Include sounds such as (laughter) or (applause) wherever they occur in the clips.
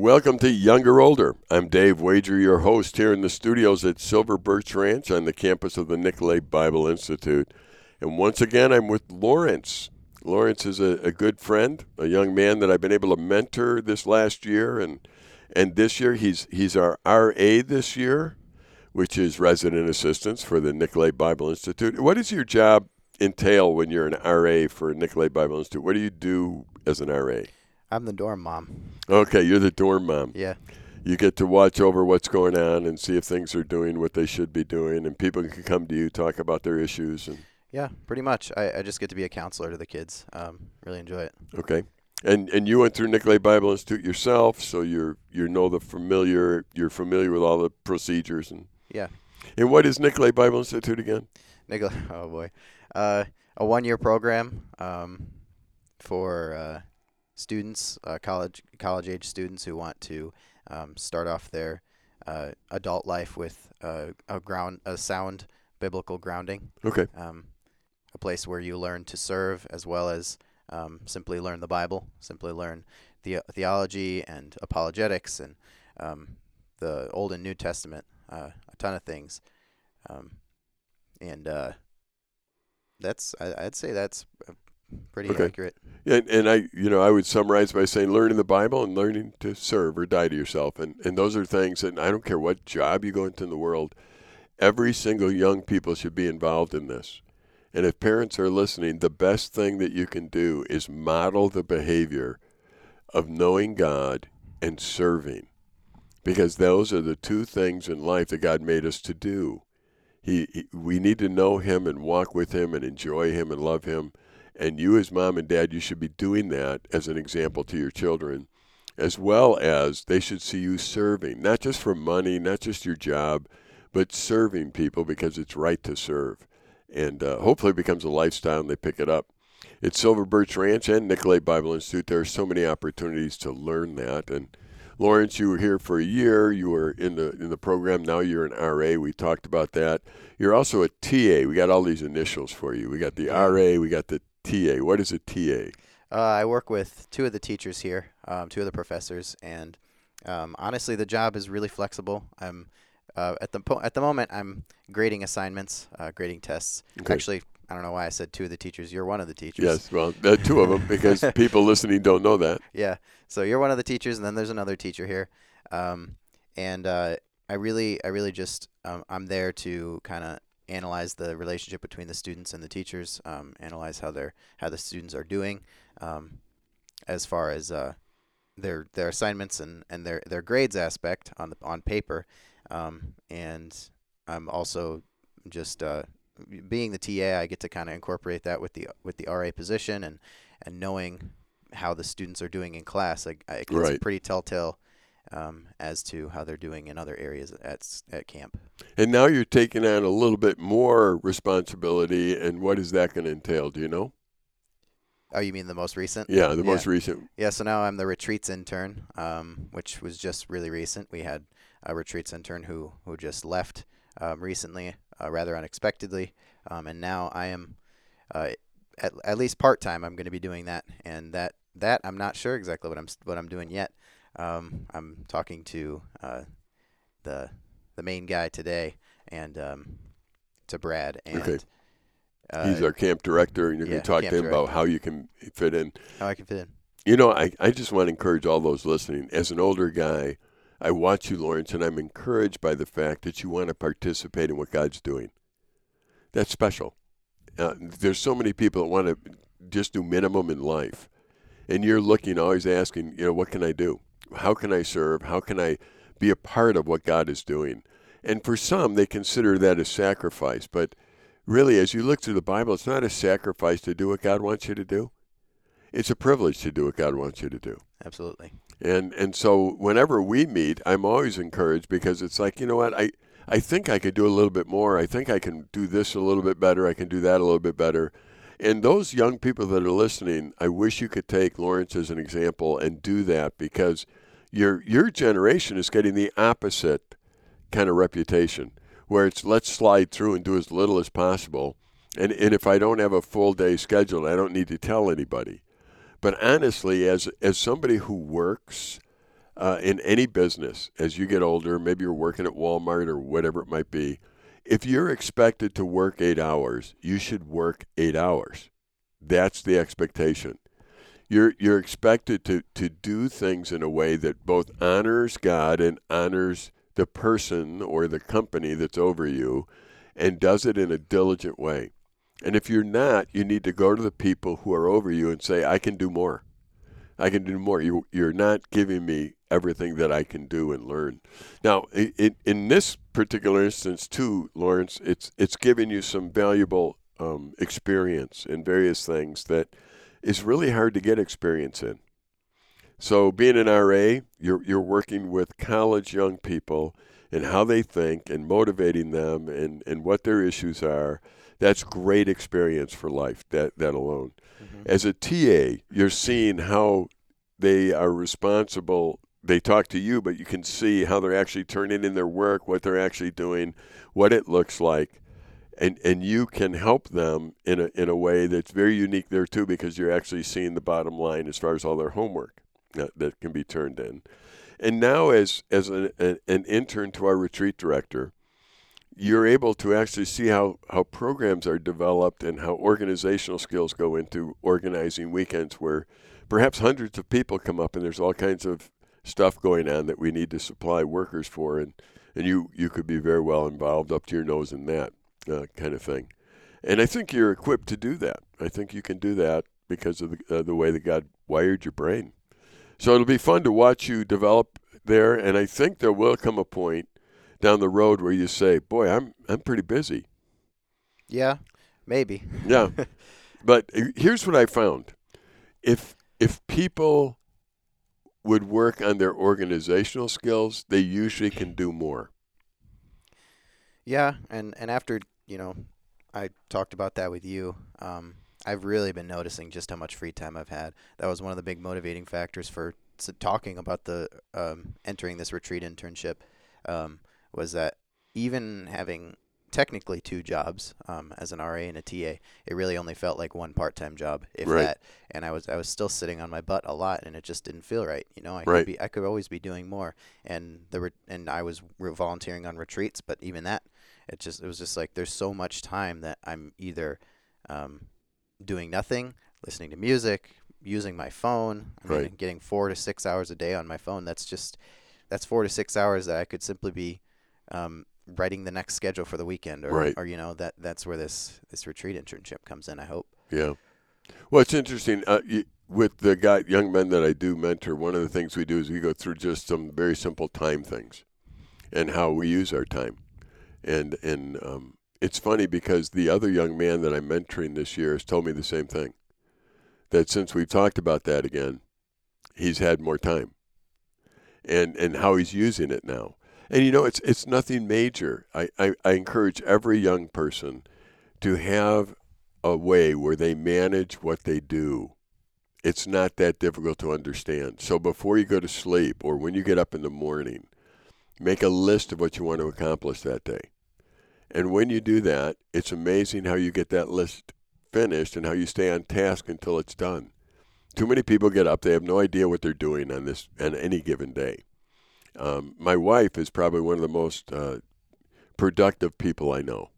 Welcome to Younger Older. I'm Dave Wager, your host here in the studios at Silver Birch Ranch on the campus of the Nicolet Bible Institute. And once again, I'm with Laurence. Laurence is a, a good friend, a young man that I've been able to mentor this last year, and and this year he's he's our RA this year, which is resident assistance for the Nicolet Bible Institute. What does your job entail when you're an RA for Nicolet Bible Institute? What do you do as an RA? I'm the dorm mom. Okay, you're the dorm mom. Yeah. You get to watch over what's going on and see if things are doing what they should be doing, and people can come to you talk about their issues and. Yeah, pretty much. I, I just get to be a counselor to the kids. Um, really enjoy it. Okay. And and you went through Nicolet Bible Institute yourself, so you're you know the familiar you're familiar with all the procedures and Yeah. And what is Nicolet Bible Institute again? Nickel. (laughs) Oh boy. Uh, a one-year program um, for uh, students, uh, college college age students who want to um, start off their uh, adult life with uh, a ground a sound biblical grounding. Okay. Um, a place where you learn to serve as well as um, simply learn the Bible, simply learn the theology and apologetics and um, the Old and New Testament, uh, a ton of things, um, and uh, that's I, I'd say that's uh, pretty Okay. accurate. And and I you know I would summarize by saying learning the Bible and learning to serve or die to yourself, and and those are things that I don't care what job you go into in the world, every single young people should be involved in this. And if parents are listening, the best thing that you can do is model the behavior of knowing God and serving. Because those are the two things in life that God made us to do. He, he we need to know him and walk with him and enjoy him and love him. And you as mom and dad, you should be doing that as an example to your children, as well as they should see you serving, not just for money, not just your job, but serving people because it's right to serve and uh, hopefully it becomes a lifestyle and they pick it up. It's Silver Birch Ranch and Nicolet Bible Institute. There are so many opportunities to learn that. And Laurence, you were here for a year. You were in the in the program. Now you're an RA. We talked about that. You're also a TA. We got all these initials for you. We got the RA. We got the TA. What is a TA? Uh, I work with two of the teachers here, um, two of the professors, and um, honestly, the job is really flexible. I'm uh, at the po- at the moment I'm grading assignments, uh, grading tests. Okay. Actually, I don't know why I said two of the teachers. You're one of the teachers. Yes, well, uh, two of them because (laughs) people listening don't know that. Yeah. So you're one of the teachers, and then there's another teacher here, um, and uh, I really, I really just, um, I'm there to kind of analyze the relationship between the students and the teachers, um, analyze how they're, how the students are doing, um, as far as uh, their their assignments and, and their their grades aspect on the on paper, um, and I'm also just uh, being the TA, I get to kind of incorporate that with the with the RA position and and knowing how the students are doing in class. Like it's Right. pretty telltale um, as to how they're doing in other areas at at camp. And now you're taking on a little bit more responsibility. And what is that going to entail? Do you know? Oh, you mean the most recent? Yeah, the most recent. Yeah, so now I'm the retreats intern, um, which was just really recent. We had a retreats intern who who just left um, recently, uh, rather unexpectedly, um, and now I am uh, at, at least part time. I'm going to be doing that, and that that I'm not sure exactly what I'm what I'm doing yet. Um, I'm talking to uh, the the main guy today, and um, to Brad, and Okay. uh, He's our camp director, and you're yeah, going to talk to him about how you can fit in. how I can fit in. You know, I, I just want to encourage all those listening. As an older guy, I watch you, Laurence, and I'm encouraged by the fact that you want to participate in what God's doing. That's special. Uh, there's so many people that want to just do minimum in life. And you're looking, always asking, you know, what can I do? How can I serve? How can I be a part of what God is doing? And for some, they consider that a sacrifice. But really, as you look through the Bible, it's not a sacrifice to do what God wants you to do. It's a privilege to do what God wants you to do. Absolutely. And and so whenever we meet, I'm always encouraged because it's like, you know what, I, I think I could do a little bit more. I think I can do this a little bit better. I can do that a little bit better. And those young people that are listening, I wish you could take Laurence as an example and do that because your your generation is getting the opposite kind of reputation where it's let's slide through and do as little as possible. And and if I don't have a full day scheduled, I don't need to tell anybody. But honestly, as as somebody who works, uh, in any business as you get older. Maybe you're working at Walmart or whatever it might be. If you're expected to work eight hours, you should work eight hours. That's the expectation. You're you're expected to to do things in a way that both honors God and honors the person or the company that's over you, and does it in a diligent way. And if you're not, you need to go to the people who are over you and say, "I can do more. I can do more. You you're not giving me everything that I can do and learn." Now, in, in this particular instance, too, Laurence, it's it's giving you some valuable um, experience in various things that is really hard to get experience in. So being an RA, you're you're working with college young people and how they think and motivating them and, and what their issues are. That's great experience for life, that that alone. Mm-hmm. As a TA, you're seeing how they are responsible. They talk to you, but you can see how they're actually turning in their work, what they're actually doing, what it looks like and and you can help them in a in a way that's very unique there too because you're actually seeing the bottom line as far as all their homework that, that can be turned in. And now as as an, an intern to our retreat director, you're able to actually see how, how programs are developed and how organizational skills go into organizing weekends where perhaps hundreds of people come up and there's all kinds of stuff going on that we need to supply workers for and, and you, you could be very well involved up to your nose in that uh, kind of thing. And I think you're equipped to do that. I think you can do that because of the, uh, the way that God wired your brain. So it'll be fun to watch you develop there. And I think there will come a point down the road where you say, "Boy, I'm I'm pretty busy." Yeah, maybe. yeah, (laughs) but here's what I found: if if people would work on their organizational skills, they usually can do more. Yeah, and and after you know, I talked about that with you. Um, I've really been noticing just how much free time I've had. That was one of the big motivating factors for talking about the um, entering this retreat internship. Um, was that even having technically two jobs um, as an RA and a TA, it really only felt like one part-time job, if right. that. And I was I was still sitting on my butt a lot, and it just didn't feel right. You know, I right. could be I could always be doing more. And the re- and I was volunteering on retreats, but even that it just it was just like there's so much time that I'm either um, doing nothing, listening to music, using my phone. I mean, right. getting four to six hours a day on my phone. That's just that's four to six hours that I could simply be um, writing the next schedule for the weekend, or right. or you know that that's where this this retreat internship comes in. I hope. Yeah. Well, it's interesting. Uh, you, with the guy, young men that I do mentor, one of the things we do is we go through just some very simple time things and how we use our time and and um, it's funny because the other young man that I'm mentoring this year has told me the same thing. That since we've talked about that again, he's had more time, and and how he's using it now. And you know, it's it's nothing major. I, I, I encourage every young person to have a way where they manage what they do. It's not that difficult to understand. So before you go to sleep or when you get up in the morning, Make a list of what you want to accomplish that day. And when you do that, it's amazing how you get that list finished and how you stay on task until it's done. Too many people get up, they have no idea what they're doing on this on any given day. Um, my wife is probably one of the most uh, productive people I know.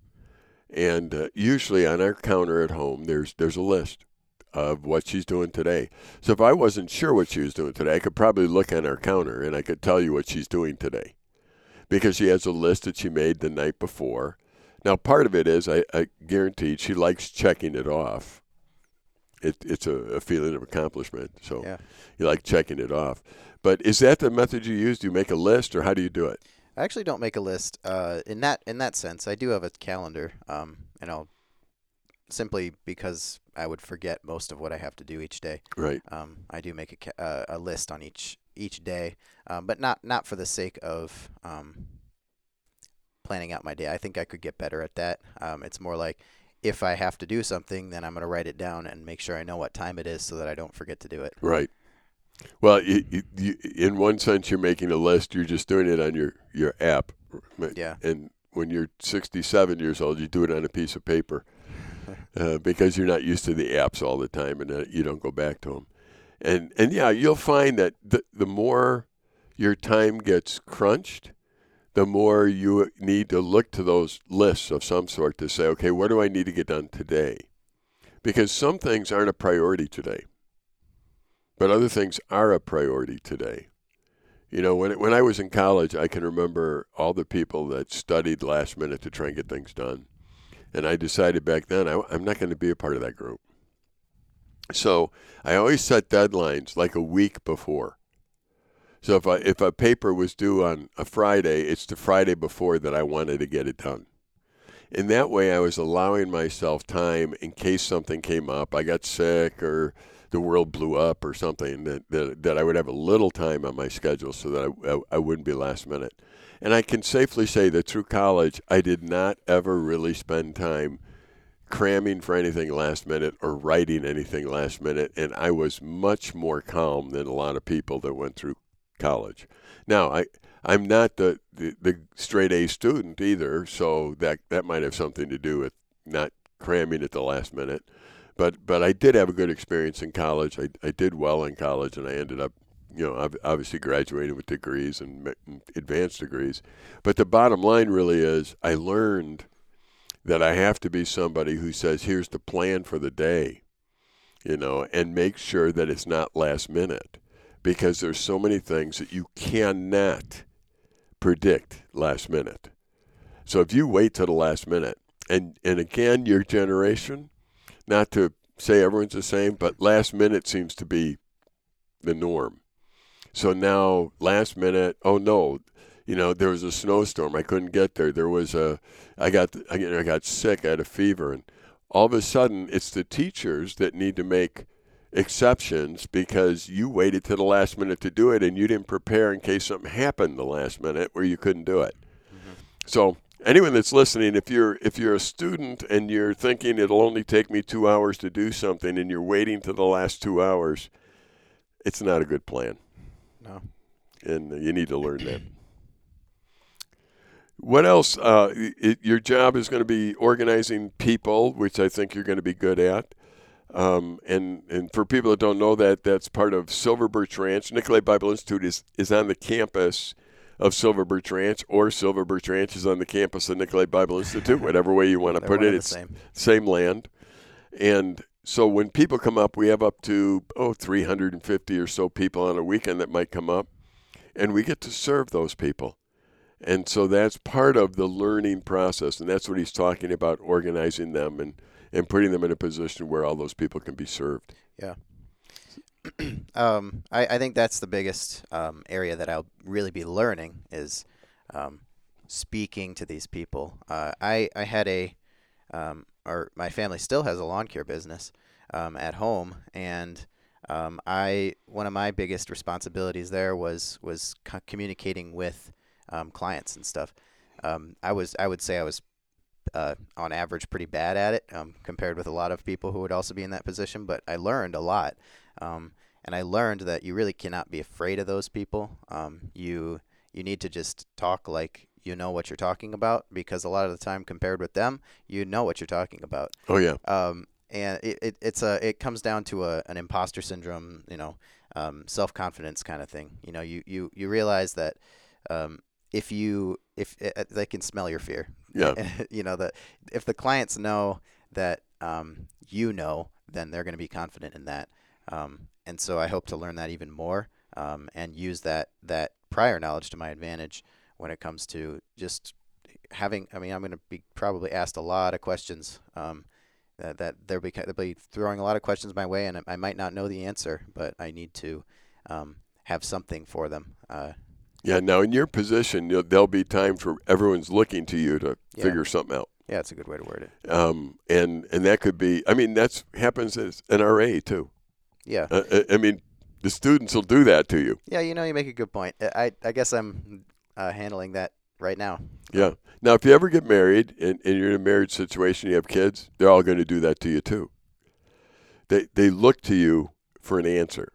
And uh, usually on our counter at home, there's there's a list of what she's doing today. So if I wasn't sure what she was doing today, I could probably look on our counter and I could tell you what she's doing today because she has a list that she made the night before. Now, part of it is, I, I guarantee, she likes checking it off. It, it's a, a, feeling of accomplishment. So yeah. you like checking it off. But is that the method you use? Do you make a list, or how do you do it? I actually don't make a list. Uh, in that in that sense, I do have a calendar, um, and I'll simply because I would forget most of what I have to do each day. Right. Um, I do make a, ca- uh, a list on each each day, um, but not not for the sake of um, planning out my day. I think I could get better at that. Um, it's more like if I have to do something, then I'm going to write it down and make sure I know what time it is so that I don't forget to do it. Right. Well, you, you, in one sense, you're making a list. You're just doing it on your, your app. Yeah. And when you're 67 years old, you do it on a piece of paper (laughs) uh, because you're not used to the apps all the time and uh, you don't go back to them and and yeah, you'll find that the the more your time gets crunched, the more you need to look to those lists of some sort to say, okay, what do I need to get done today? Because some things aren't a priority today, but other things are a priority today. You know, when, when I was in college, I can remember all the people that studied last minute to try and get things done. And I decided back then I, I'm not going to be a part of that group. So I always set deadlines like a week before. So if I, if a paper was due on a Friday, it's the Friday before that I wanted to get it done. In that way, I was allowing myself time in case something came up. I got sick or the world blew up or something that, that, that I would have a little time on my schedule so that I, I, I wouldn't be last minute. And I can safely say that through college, I did not ever really spend time cramming for anything last minute or writing anything last minute. And I was much more calm than a lot of people that went through college. Now, I, I'm not the, the, the straight A student either, so that, that might have something to do with not cramming at the last minute but but I did have a good experience in college. I, I did well in college, and I ended up, you know, obviously graduating with degrees and advanced degrees. But the bottom line really is, I learned that I have to be somebody who says, "Here's the plan for the day," you know, and make sure that it's not last minute, because there's so many things that you cannot predict last minute. So if you wait till the last minute, and and again, your generation not to say everyone's the same, but last minute seems to be the norm. So now, last minute, oh no, you know, there was a snowstorm. I couldn't get there. There was a, I got, I got sick. I had a fever, and all of a sudden, it's the teachers that need to make exceptions because you waited to the last minute to do it, and you didn't prepare in case something happened the last minute where you couldn't do it. Mm-hmm. So anyone that's listening, if you're if you're a student and you're thinking it'll only take me two hours to do something, and you're waiting to the last two hours, it's not a good plan. No, and you need to learn that. What else? Uh, it, your job is going to be organizing people, which I think you're going to be good at. Um, and and for people that don't know that, that's part of Silver Birch Ranch. Nicolet Bible Institute is is on the campus of Silver Birch Ranch, or Silver Birch Ranch is on the campus of Nicolet Bible Institute, whatever way you want to put it. It's same. same land. And so when people come up, we have up to, oh, 350 or so people on a weekend that might come up, and we get to serve those people. And so that's part of the learning process, and that's what he's talking about organizing them and, and putting them in a position where all those people can be served. Yeah. (clears throat) um, I, I think that's the biggest um, area that I'll really be learning is um, speaking to these people. Uh, I I had a um, or my family still has a lawn care business um, at home, and um, I one of my biggest responsibilities there was was co- communicating with clients and stuff. Um, I was I would say I was uh, on average pretty bad at it um, compared with a lot of people who would also be in that position. But I learned a lot, um, and I learned that you really cannot be afraid of those people. Um, you you need to just talk like you know what you're talking about because a lot of the time compared with them, you know what you're talking about. Oh yeah. Um, and it, it it's a it comes down to a an imposter syndrome, you know, um, self confidence kind of thing. You know, you you you realize that um, if you if eh, they can smell your fear. Yeah. (laughs) you know that if the clients know that um, you know, then they're going to be confident in that. Um, and so I hope to learn that even more um, and use that that prior knowledge to my advantage when it comes to just having. I mean, I'm going to be probably asked a lot of questions. Um, that, that they'll be, they'll be throwing a lot of questions my way, and I might not know the answer, but I need to um, have something for them. Uh, yeah. Now, in your position, there'll be times where everyone's looking to you to yeah. figure something out. Yeah, that's a good way to word it. Um, and and that could be. I mean, that's happens as an RA too. Yeah. Uh, uh, I mean, the students will do that to you. Yeah, you know, you make a good point. I I guess I'm uh, handling that right now. Yeah. Now, if you ever get married and, and you're in a marriage situation, you have kids, they're all going to do that to you too. They they look to you for an answer.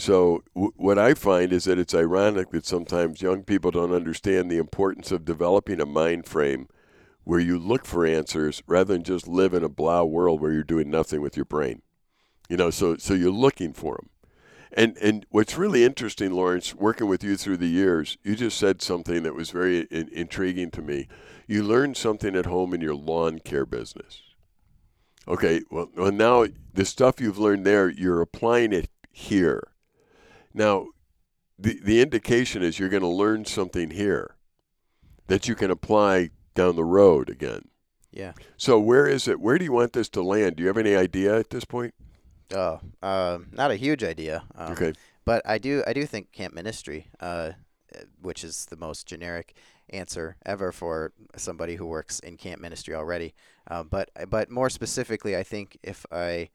So w- what I find is that it's ironic that sometimes young people don't understand the importance of developing a mind frame where you look for answers rather than just live in a blah world where you're doing nothing with your brain. You know, so so you're looking for them, And and what's really interesting, Laurence, working with you through the years, you just said something that was very in, intriguing to me. You learned something at home in your lawn care business. Okay, well, well now the stuff you've learned there, you're applying it here. Now, the the indication is you're going to learn something here that you can apply down the road again. Yeah. So where is it? Where do you want this to land? Do you have any idea at this point? Oh, um, not a huge idea. Um, Okay. But I do I do think camp ministry, uh, which is the most generic answer ever for somebody who works in camp ministry already. Um, but but more specifically, I think if I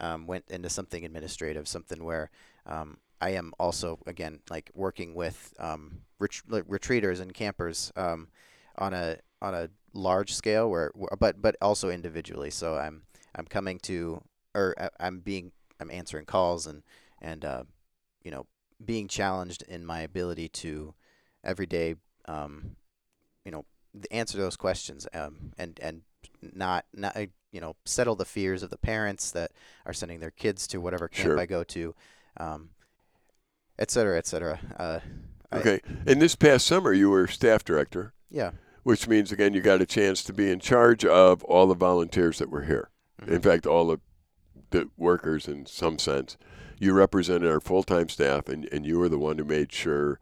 um, went into something administrative, something where um, I am also again like working with um, ret- retreaters and campers um, on a on a large scale, where but but also individually. So I'm I'm coming to or I- I'm being I'm answering calls and and uh, you know being challenged in my ability to every day um, you know answer those questions um, and and not not uh, you know settle the fears of the parents that are sending their kids to whatever camp Sure. I go to um, et cetera et cetera uh, I- Okay. And this past summer, you were staff director, yeah which means again you got a chance to be in charge of all the volunteers that were here. In Mhm. fact, all the the workers in some sense. You represented our full time staff, and, and you were the one who made sure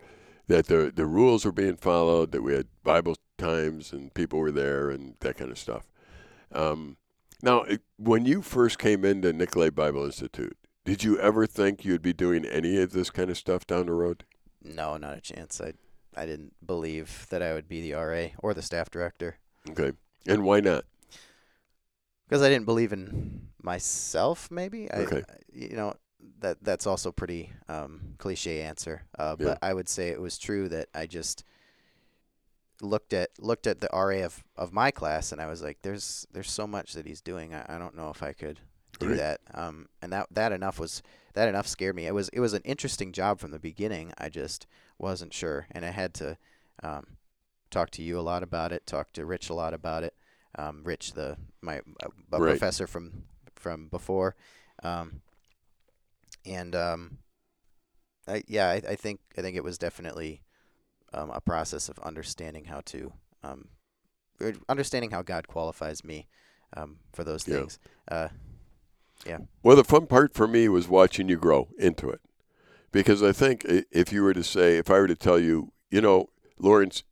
that the the rules were being followed, that we had Bible times and people were there and that kind of stuff. Um, now, it- when you first came into Nicolet Bible Institute, did you ever think you'd be doing any of this kind of stuff down the road? no not a chance I I didn't believe that I would be the RA or the staff director Okay, and why not? because I didn't believe in myself. Maybe Okay. I- you know that that's also pretty um, cliche answer. Uh, Yeah. But I would say it was true that I just looked at looked at the RA of, of my class and I was like, there's there's so much that he's doing. I, I don't know if I could do Right. that. Um, and that that enough was that enough scared me. It was it was an interesting job from the beginning. I just wasn't sure, and I had to um, talk to you a lot about it. Talk to Rich a lot about it. Um, Rich, the my uh, Right. professor from from before, um, and um, I, yeah, I, I think I think it was definitely um, a process of understanding how to um, er, understanding how God qualifies me um, for those Yeah. things. Uh, Well, the fun part for me was watching you grow into it. Because I think if you were to say, if I were to tell you, you know, Laurence,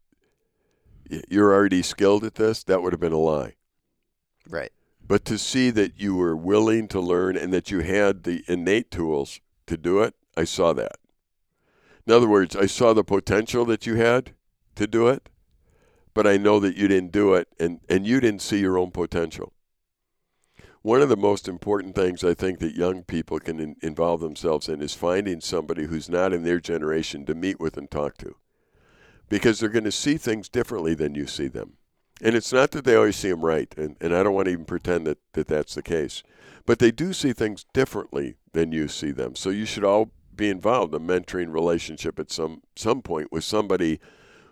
you're already skilled at this, that would have been a lie. right. But to see that you were willing to learn and that you had the innate tools to do it, I saw that. In other words, I saw the potential that you had to do it, but I know that you didn't do it and, and you didn't see your own potential. One of the most important things I think that young people can in, involve themselves in is finding somebody who's not in their generation to meet with and talk to. Because they're going to see things differently than you see them. And it's not that they always see them right, and, and I don't want to even pretend that, that that's the case. But they do see things differently than you see them. So you should all be involved in a mentoring relationship at some, some point with somebody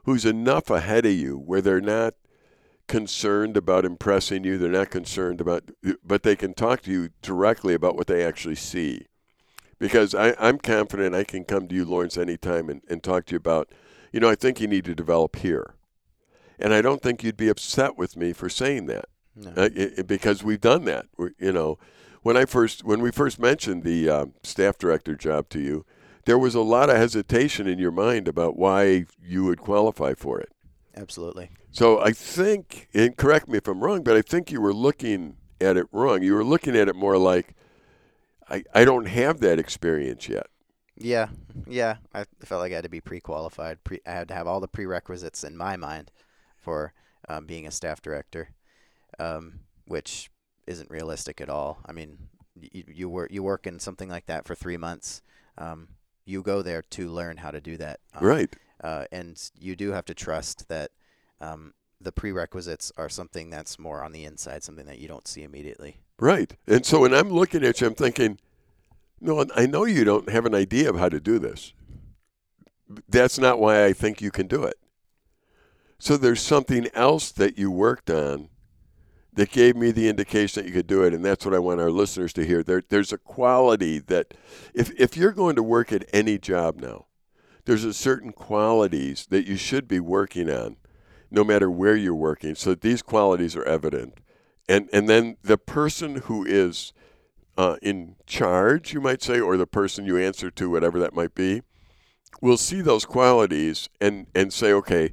who's enough ahead of you where they're not concerned about impressing you. They're not concerned about, but they can talk to you directly about what they actually see. Because I, I'm confident I can come to you, Laurence, anytime and, and talk to you about, you know, I think you need to develop here. And I don't think you'd be upset with me for saying that No. uh, i i- because we've done that. we you know, when I first when we first mentioned the uh, staff director job to you, there was a lot of hesitation in your mind about why you would qualify for it. Absolutely. So I think, and correct me if I'm wrong, but I think you were looking at it wrong. You were looking at it more like, I, I don't have that experience yet. Yeah, yeah. I felt like I had to be pre-qualified. Pre- I had to have all the prerequisites in my mind for um, being a staff director, um, which isn't realistic at all. I mean, you, you work you work in something like that for three months. Um, you go there to learn how to do that, um, Right. Uh, and you do have to trust that um, the prerequisites are something that's more on the inside, something that you don't see immediately. Right. And so when I'm looking at you, I'm thinking, no, I know you don't have an idea of how to do this. That's not why I think you can do it. So there's something else that you worked on that gave me the indication that you could do it, and that's what I want our listeners to hear. There, there's a quality that, if if you're going to work at any job now, there's a certain qualities that you should be working on, no matter where you're working, so these qualities are evident, and and then the person who is uh, in charge, you might say, or the person you answer to, whatever that might be, will see those qualities and and say, okay,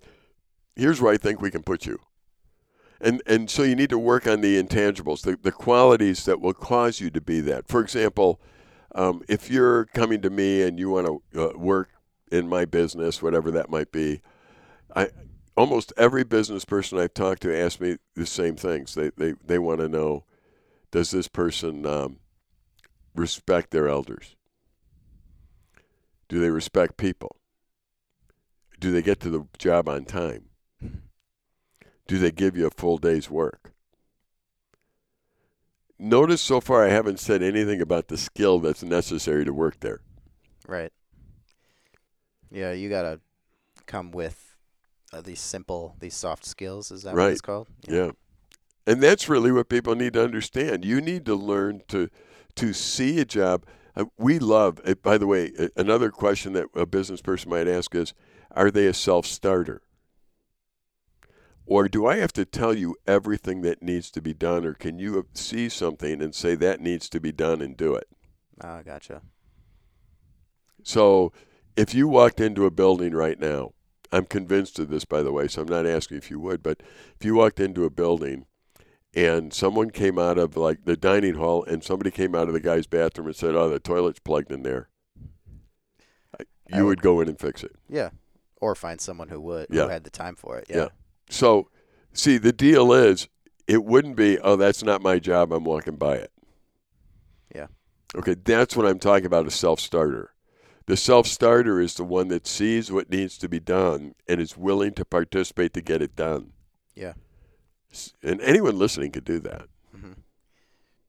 here's where I think we can put you. And and so you need to work on the intangibles, the, the qualities that will cause you to be that. For example, um, if you're coming to me and you want to uh, work in my business, whatever that might be, I almost every business person I've talked to asks me the same things. They they they want to know, does this person um, respect their elders? Do they respect people? Do they get to the job on time? do they give you a full day's work? Notice so far I haven't said anything about the skill that's necessary to work there. Right. Yeah, you got to come with uh, these simple, these soft skills. Is that right. what it's called? Yeah. yeah. And that's really what people need to understand. You need to learn to to see a job. Uh, we love, uh, by the way, another question that a business person might ask is, are they a self-starter? Or do I have to tell you everything that needs to be done, or can you see something and say that needs to be done and do it? Ah, gotcha. So if you walked into a building right now, I'm convinced of this, by the way, so I'm not asking if you would, but if you walked into a building and someone came out of like the dining hall and somebody came out of the guy's bathroom and said, "Oh, the toilet's plugged in there," you would, would, go in and fix it. Yeah, or find someone who would yeah. who had the time for it. yeah. yeah. So, see, the deal is, it wouldn't be, oh, that's not my job. I'm walking by it. Yeah. Okay, that's what I'm talking about a self starter. The self starter is the one that sees what needs to be done and is willing to participate to get it done. Yeah. And anyone listening could do that. Mm-hmm.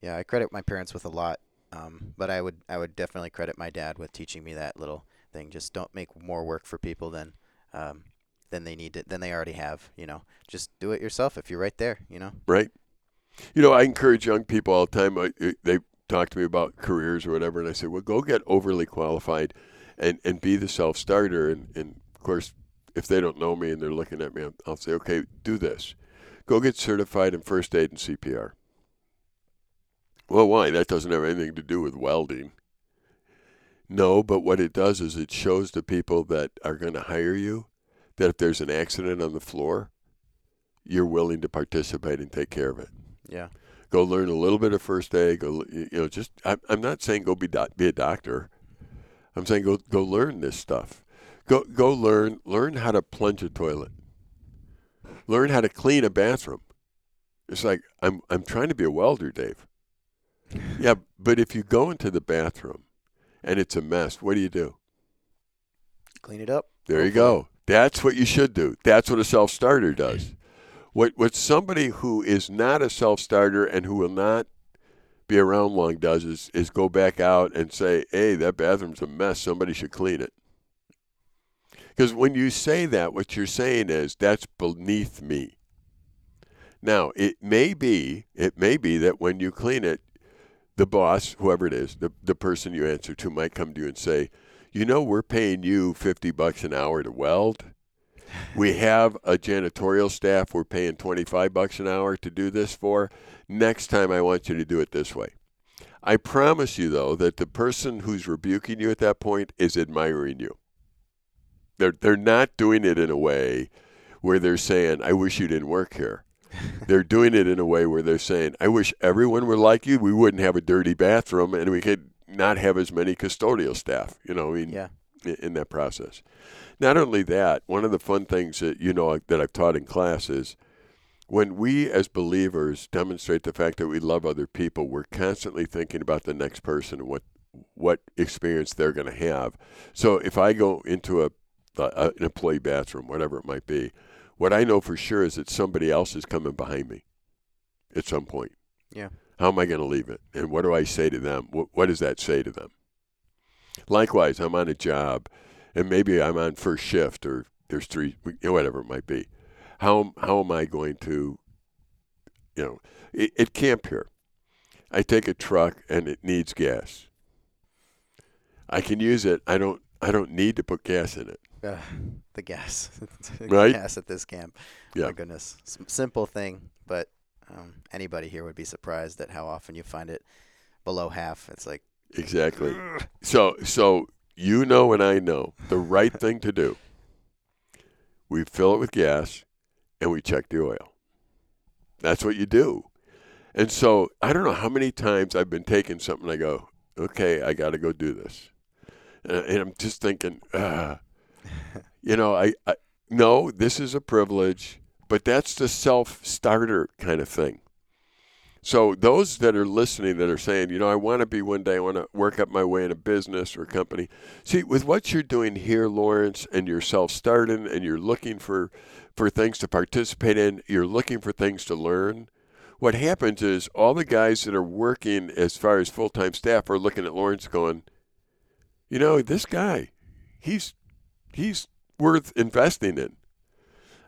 Yeah, I credit my parents with a lot, um, but I would I would definitely credit my dad with teaching me that little thing. Just don't make more work for people than um, than they need to, than they already have. You know, just do it yourself if you're right there. You know. Right. You know, I encourage young people all the time. I, they talk to me about careers or whatever, and I say, well, go get overly qualified, and and be the self starter. And and of course, if they don't know me and they're looking at me, I'll say, okay, do this. Go get certified in first aid and CPR. Well, why? That doesn't have anything to do with welding. No, but what it does is it shows the people that are going to hire you that if there's an accident on the floor, you're willing to participate and take care of it. Yeah. Go learn a little bit of first aid. Go, you know, just I'm, I'm not saying go be be a doctor. I'm saying go go learn this stuff. Go go learn learn how to plunge a toilet. Learn how to clean a bathroom. It's like I'm I'm trying to be a welder, Dave. yeah, but if you go into the bathroom and it's a mess, what do you do? Clean it up. There you go. That's what you should do. That's what a self starter does. What what somebody who is not a self starter and who will not be around long does is, is go back out and say, Hey, that bathroom's a mess, somebody should clean it. Because when you say that, what you're saying is that's beneath me. Now, it may be, it may be that when you clean it, the boss, whoever it is, the, the person you answer to might come to you and say, you know, we're paying you 50 bucks an hour to weld. We have a janitorial staff we're paying 25 bucks an hour to do this for. Next time I want you to do it this way. I promise you though that the person who's rebuking you at that point is admiring you. They're they're not doing it in a way where they're saying, "I wish you didn't work here." (laughs) they're doing it in a way where they're saying, "I wish everyone were like you. We wouldn't have a dirty bathroom and we could not have as many custodial staff. You know, I mean, yeah. in, in that process. Not only that, one of the fun things that you know that I've taught in class is when we as believers demonstrate the fact that we love other people, we're constantly thinking about the next person and what what experience they're going to have. So if I go into a, a, an employee bathroom, whatever it might be, what I know for sure is that somebody else is coming behind me at some point. Yeah. How am I going to leave it? And what do I say to them? What, what does that say to them? Likewise, I'm on a job, and maybe I'm on first shift, or there's three, whatever it might be. How how am I going to you know, it, at camp here, I take a truck and it needs gas. I can use it. I don't. I don't need to put gas in it. Uh, the gas, (laughs) the Right? gas at this camp. Yeah. My goodness, simple thing, but um, anybody here would be surprised at how often you find it below half. It's like Exactly. So so you know and I know the right (laughs) thing to do. We fill it with gas and we check the oil. That's what you do. And so I don't know how many times I've been taking something I go, okay, I got to go do this. And, and I'm just thinking, ah, (laughs) you know, I, I no, this is a privilege, but that's the self starter kind of thing. So those that are listening that are saying, you know, I want to be one day, I want to work up my way in a business or a company. See, with what you're doing here, Laurence, and you're self-starting, and you're looking for for things to participate in, you're looking for things to learn. What happens is all the guys that are working as far as full-time staff are looking at Laurence, going, you know, this guy, he's he's worth investing in.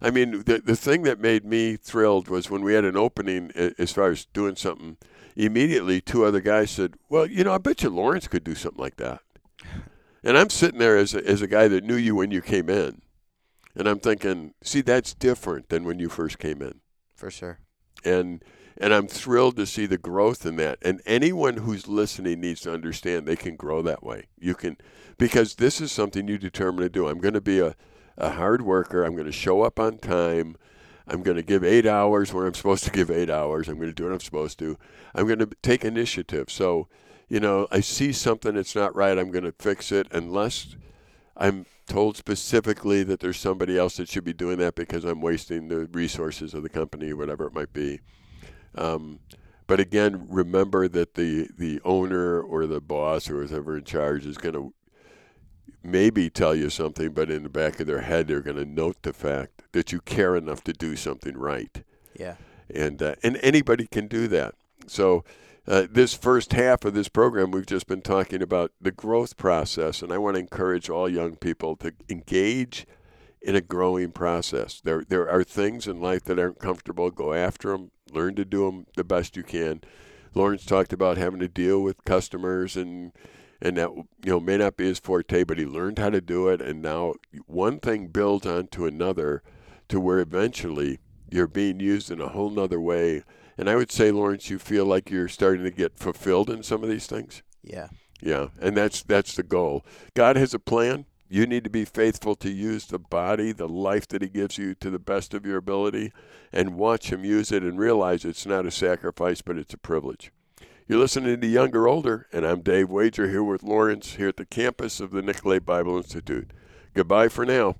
I mean, the the thing that made me thrilled was when we had an opening as far as doing something. Immediately, two other guys said, "Well, you know, I bet you Laurence could do something like that." And I'm sitting there as a, as a guy that knew you when you came in, and I'm thinking, "See, that's different than when you first came in." for sure. and and I'm thrilled to see the growth in that. And anyone who's listening needs to understand they can grow that way. You can because this is something you determine to do. I'm going to be a, a hard worker. I'm going to show up on time. I'm going to give eight hours where I'm supposed to give eight hours. I'm going to do what I'm supposed to. I'm going to take initiative. So, you know, I see something that's not right. I'm going to fix it unless I'm told specifically that there's somebody else that should be doing that because I'm wasting the resources of the company, whatever it might be. Um, but again, remember that the the owner or the boss or whoever in charge is going to maybe tell you something, but in the back of their head, they're going to note the fact that you care enough to do something right Yeah. and uh, and anybody can do that. So uh, this first half of this program, we've just been talking about the growth process, and I want to encourage all young people to engage in a growing process. There there are things in life that aren't comfortable. Go after them. Learn to do them the best you can. Laurence talked about having to deal with customers and and that you know may not be his forte, but he learned how to do it, and now one thing builds onto another, to where eventually you're being used in a whole nother way. And I would say, Laurence, you feel like you're starting to get fulfilled in some of these things. Yeah. Yeah, and that's that's the goal. God has a plan. You need to be faithful to use the body, the life that He gives you to the best of your ability, and watch Him use it and realize it's not a sacrifice, but it's a privilege. You're listening to Younger Older, and I'm Dave Wager here with Laurence here at the campus of the Nicolet Bible Institute. Goodbye for now.